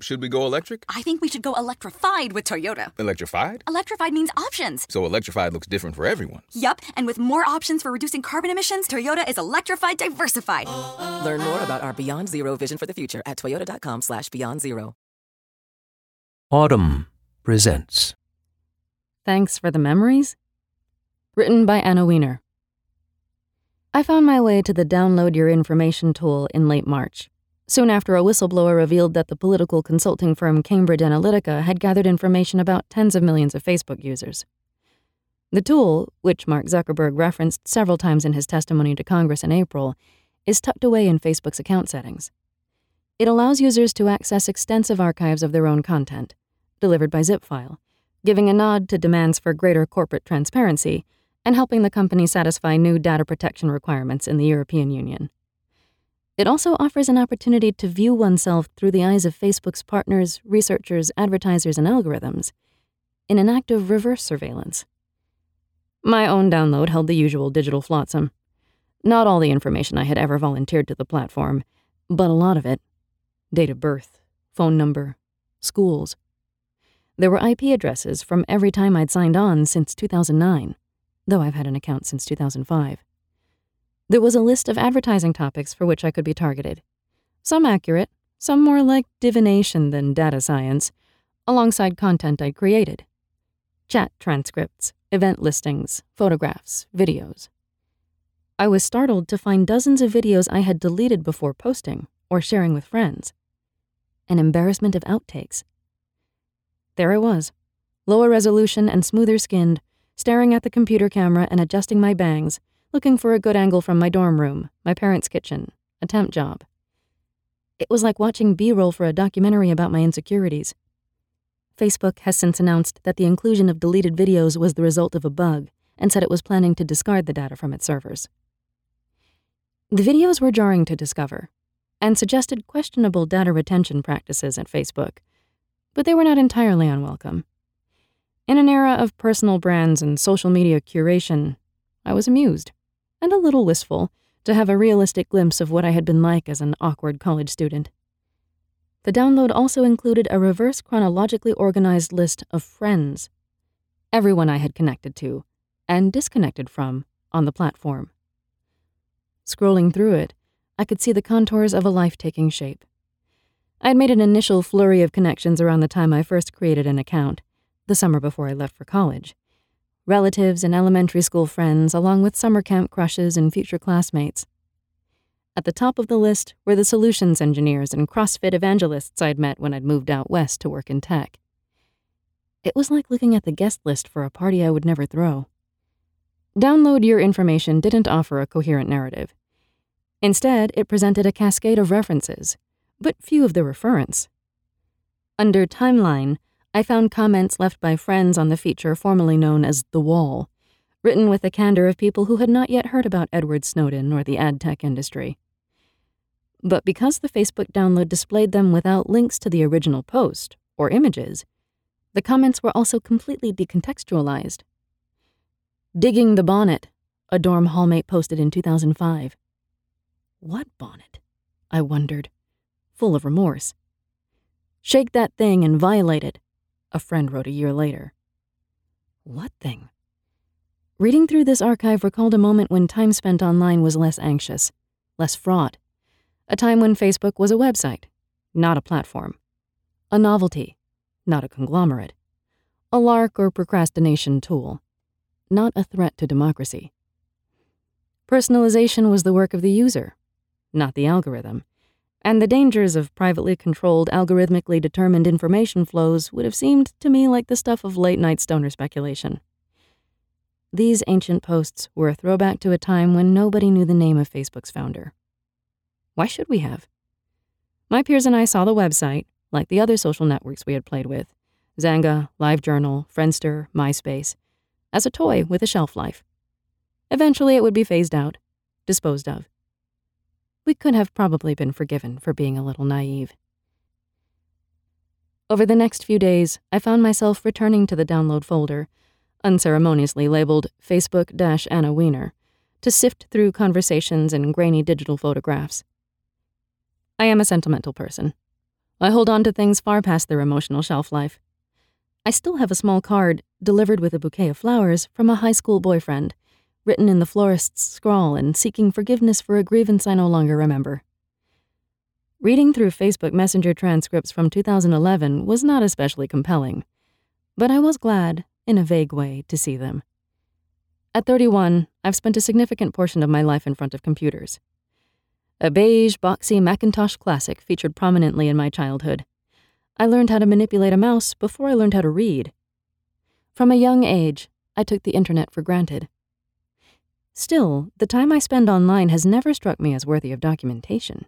Should we go electric? I think we should go electrified with Toyota. Electrified? Electrified means options. So electrified looks different for everyone. Yup, and with more options for reducing carbon emissions, Toyota is electrified diversified. Learn more about our Beyond Zero vision for the future at toyota.com slash beyond zero. Audm presents. Thanks for the memories. Written by Anna Wiener. I found my way to the Download Your Information tool in late March soon after a whistleblower revealed that the political consulting firm Cambridge Analytica had gathered information about tens of millions of Facebook users. The tool, which Mark Zuckerberg referenced several times in his testimony to Congress in April, is tucked away in Facebook's account settings. It allows users to access extensive archives of their own content, delivered by zip file, giving a nod to demands for greater corporate transparency and helping the company satisfy new data protection requirements in the European Union. It also offers an opportunity to view oneself through the eyes of Facebook's partners, researchers, advertisers, and algorithms in an act of reverse surveillance. My own download held the usual digital flotsam. Not all the information I had ever volunteered to the platform, but a lot of it date of birth, phone number, schools. There were IP addresses from every time I'd signed on since 2009, though I've had an account since 2005. There was a list of advertising topics for which I could be targeted. Some accurate, some more like divination than data science, alongside content I'd created. Chat transcripts, event listings, photographs, videos. I was startled to find dozens of videos I had deleted before posting or sharing with friends. An embarrassment of outtakes. There I was, lower resolution and smoother skinned, staring at the computer camera and adjusting my bangs looking for a good angle from my dorm room, my parents' kitchen, a temp job. It was like watching B roll for a documentary about my insecurities. Facebook has since announced that the inclusion of deleted videos was the result of a bug and said it was planning to discard the data from its servers. The videos were jarring to discover and suggested questionable data retention practices at Facebook, but they were not entirely unwelcome. In an era of personal brands and social media curation, I was amused and a little wistful to have a realistic glimpse of what I had been like as an awkward college student. The download also included a reverse chronologically organized list of friends, everyone I had connected to and disconnected from on the platform. Scrolling through it, I could see the contours of a life taking shape. I had made an initial flurry of connections around the time I first created an account, the summer before I left for college relatives and elementary school friends, along with summer camp crushes and future classmates. At the top of the list were the solutions engineers and CrossFit evangelists I'd met when I'd moved out west to work in tech. It was like looking at the guest list for a party I would never throw. Download Your Information didn't offer a coherent narrative. Instead, it presented a cascade of references, but few of the referents. Under Timeline, I found comments left by friends on the feature formerly known as The Wall, written with the candor of people who had not yet heard about Edward Snowden or the ad tech industry. But because the Facebook download displayed them without links to the original post or images, the comments were also completely decontextualized. Digging the bonnet, a dorm hallmate posted in 2005. What bonnet? I wondered, full of remorse. Shake that thing and violate it, a friend wrote a year later. What thing? Reading through this archive recalled a moment when time spent online was less anxious, less fraught. A time when Facebook was a website, not a platform. A novelty, not a conglomerate. A lark or procrastination tool, not a threat to democracy. Personalization was the work of the user, not the algorithm and the dangers of privately controlled, algorithmically determined information flows would have seemed to me like the stuff of late night stoner speculation. These ancient posts were a throwback to a time when nobody knew the name of Facebook's founder. Why should we have? My peers and I saw the website, like the other social networks we had played with Xanga, LiveJournal, Friendster, MySpace, as a toy with a shelf life. Eventually, it would be phased out, disposed of we could have probably been forgiven for being a little naive. Over the next few days, I found myself returning to the download folder, unceremoniously labeled Facebook Anna Wiener, to sift through conversations and grainy digital photographs. I am a sentimental person. I hold on to things far past their emotional shelf life. I still have a small card, delivered with a bouquet of flowers, from a high school boyfriend, written in the florist's scrawl and seeking forgiveness for a grievance I no longer remember. Reading through Facebook Messenger transcripts from 2011 was not especially compelling, but I was glad, in a vague way, to see them. At 31, I've spent a significant portion of my life in front of computers. A beige, boxy Macintosh Classic featured prominently in my childhood. I learned how to manipulate a mouse before I learned how to read. From a young age, I took the internet for granted. Still, the time I spend online has never struck me as worthy of documentation.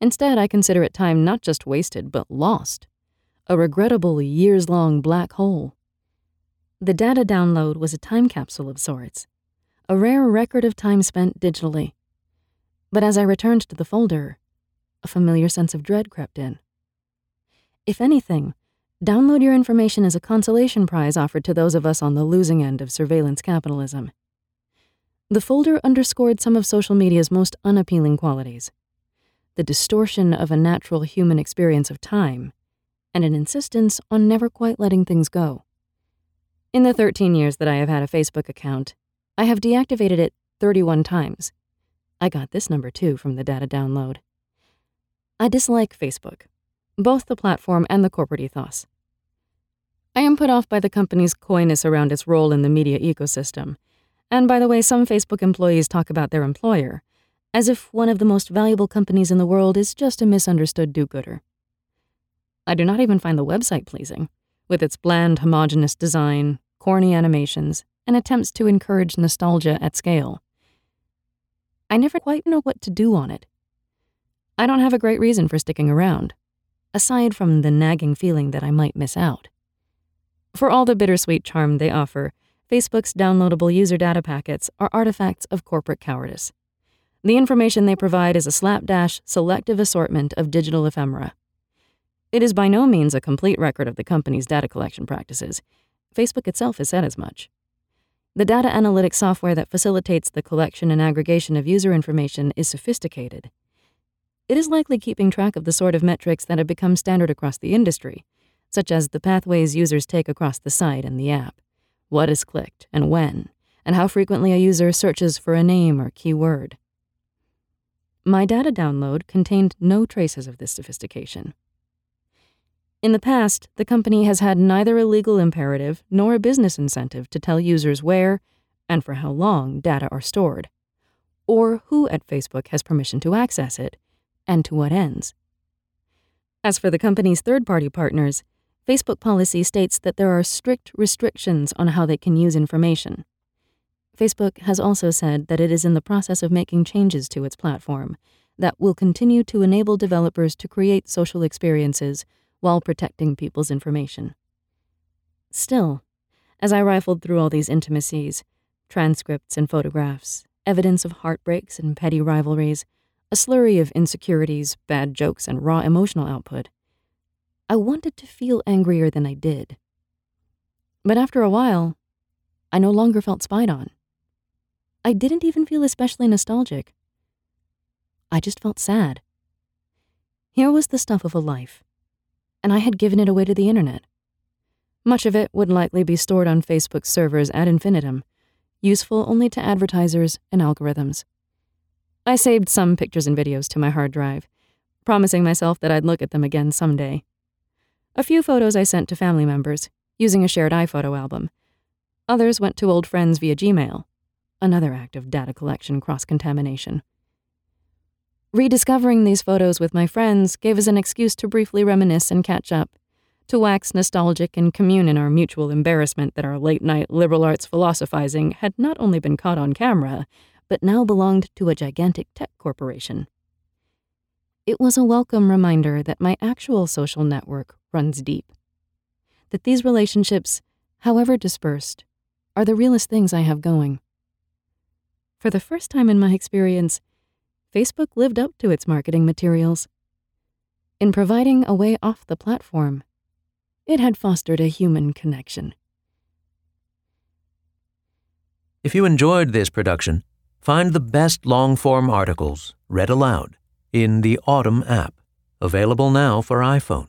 Instead, I consider it time not just wasted, but lost. A regrettable, years long black hole. The data download was a time capsule of sorts, a rare record of time spent digitally. But as I returned to the folder, a familiar sense of dread crept in. If anything, download your information as a consolation prize offered to those of us on the losing end of surveillance capitalism. The folder underscored some of social media's most unappealing qualities the distortion of a natural human experience of time, and an insistence on never quite letting things go. In the 13 years that I have had a Facebook account, I have deactivated it 31 times. I got this number too from the data download. I dislike Facebook, both the platform and the corporate ethos. I am put off by the company's coyness around its role in the media ecosystem, and by the way some Facebook employees talk about their employer, as if one of the most valuable companies in the world is just a misunderstood do gooder. I do not even find the website pleasing, with its bland, homogenous design, corny animations, and attempts to encourage nostalgia at scale. I never quite know what to do on it. I don't have a great reason for sticking around, aside from the nagging feeling that I might miss out. For all the bittersweet charm they offer, Facebook's downloadable user data packets are artifacts of corporate cowardice. The information they provide is a slapdash, selective assortment of digital ephemera. It is by no means a complete record of the company's data collection practices. Facebook itself has said as much. The data analytics software that facilitates the collection and aggregation of user information is sophisticated. It is likely keeping track of the sort of metrics that have become standard across the industry, such as the pathways users take across the site and the app, what is clicked and when, and how frequently a user searches for a name or keyword. My data download contained no traces of this sophistication. In the past, the company has had neither a legal imperative nor a business incentive to tell users where and for how long data are stored, or who at Facebook has permission to access it, and to what ends. As for the company's third party partners, Facebook policy states that there are strict restrictions on how they can use information. Facebook has also said that it is in the process of making changes to its platform that will continue to enable developers to create social experiences while protecting people's information. Still, as I rifled through all these intimacies, transcripts and photographs, evidence of heartbreaks and petty rivalries, a slurry of insecurities, bad jokes, and raw emotional output, I wanted to feel angrier than I did. But after a while, I no longer felt spied on. I didn't even feel especially nostalgic. I just felt sad. Here was the stuff of a life, and I had given it away to the internet. Much of it would likely be stored on Facebook's servers ad infinitum, useful only to advertisers and algorithms. I saved some pictures and videos to my hard drive, promising myself that I'd look at them again someday. A few photos I sent to family members, using a shared iPhoto album. Others went to old friends via Gmail, another act of data collection cross contamination. Rediscovering these photos with my friends gave us an excuse to briefly reminisce and catch up, to wax nostalgic and commune in our mutual embarrassment that our late night liberal arts philosophizing had not only been caught on camera, but now belonged to a gigantic tech corporation. It was a welcome reminder that my actual social network runs deep. That these relationships, however dispersed, are the realest things I have going. For the first time in my experience, Facebook lived up to its marketing materials. In providing a way off the platform, it had fostered a human connection. If you enjoyed this production, find the best long form articles read aloud in the Audm app, Available now for iPhone.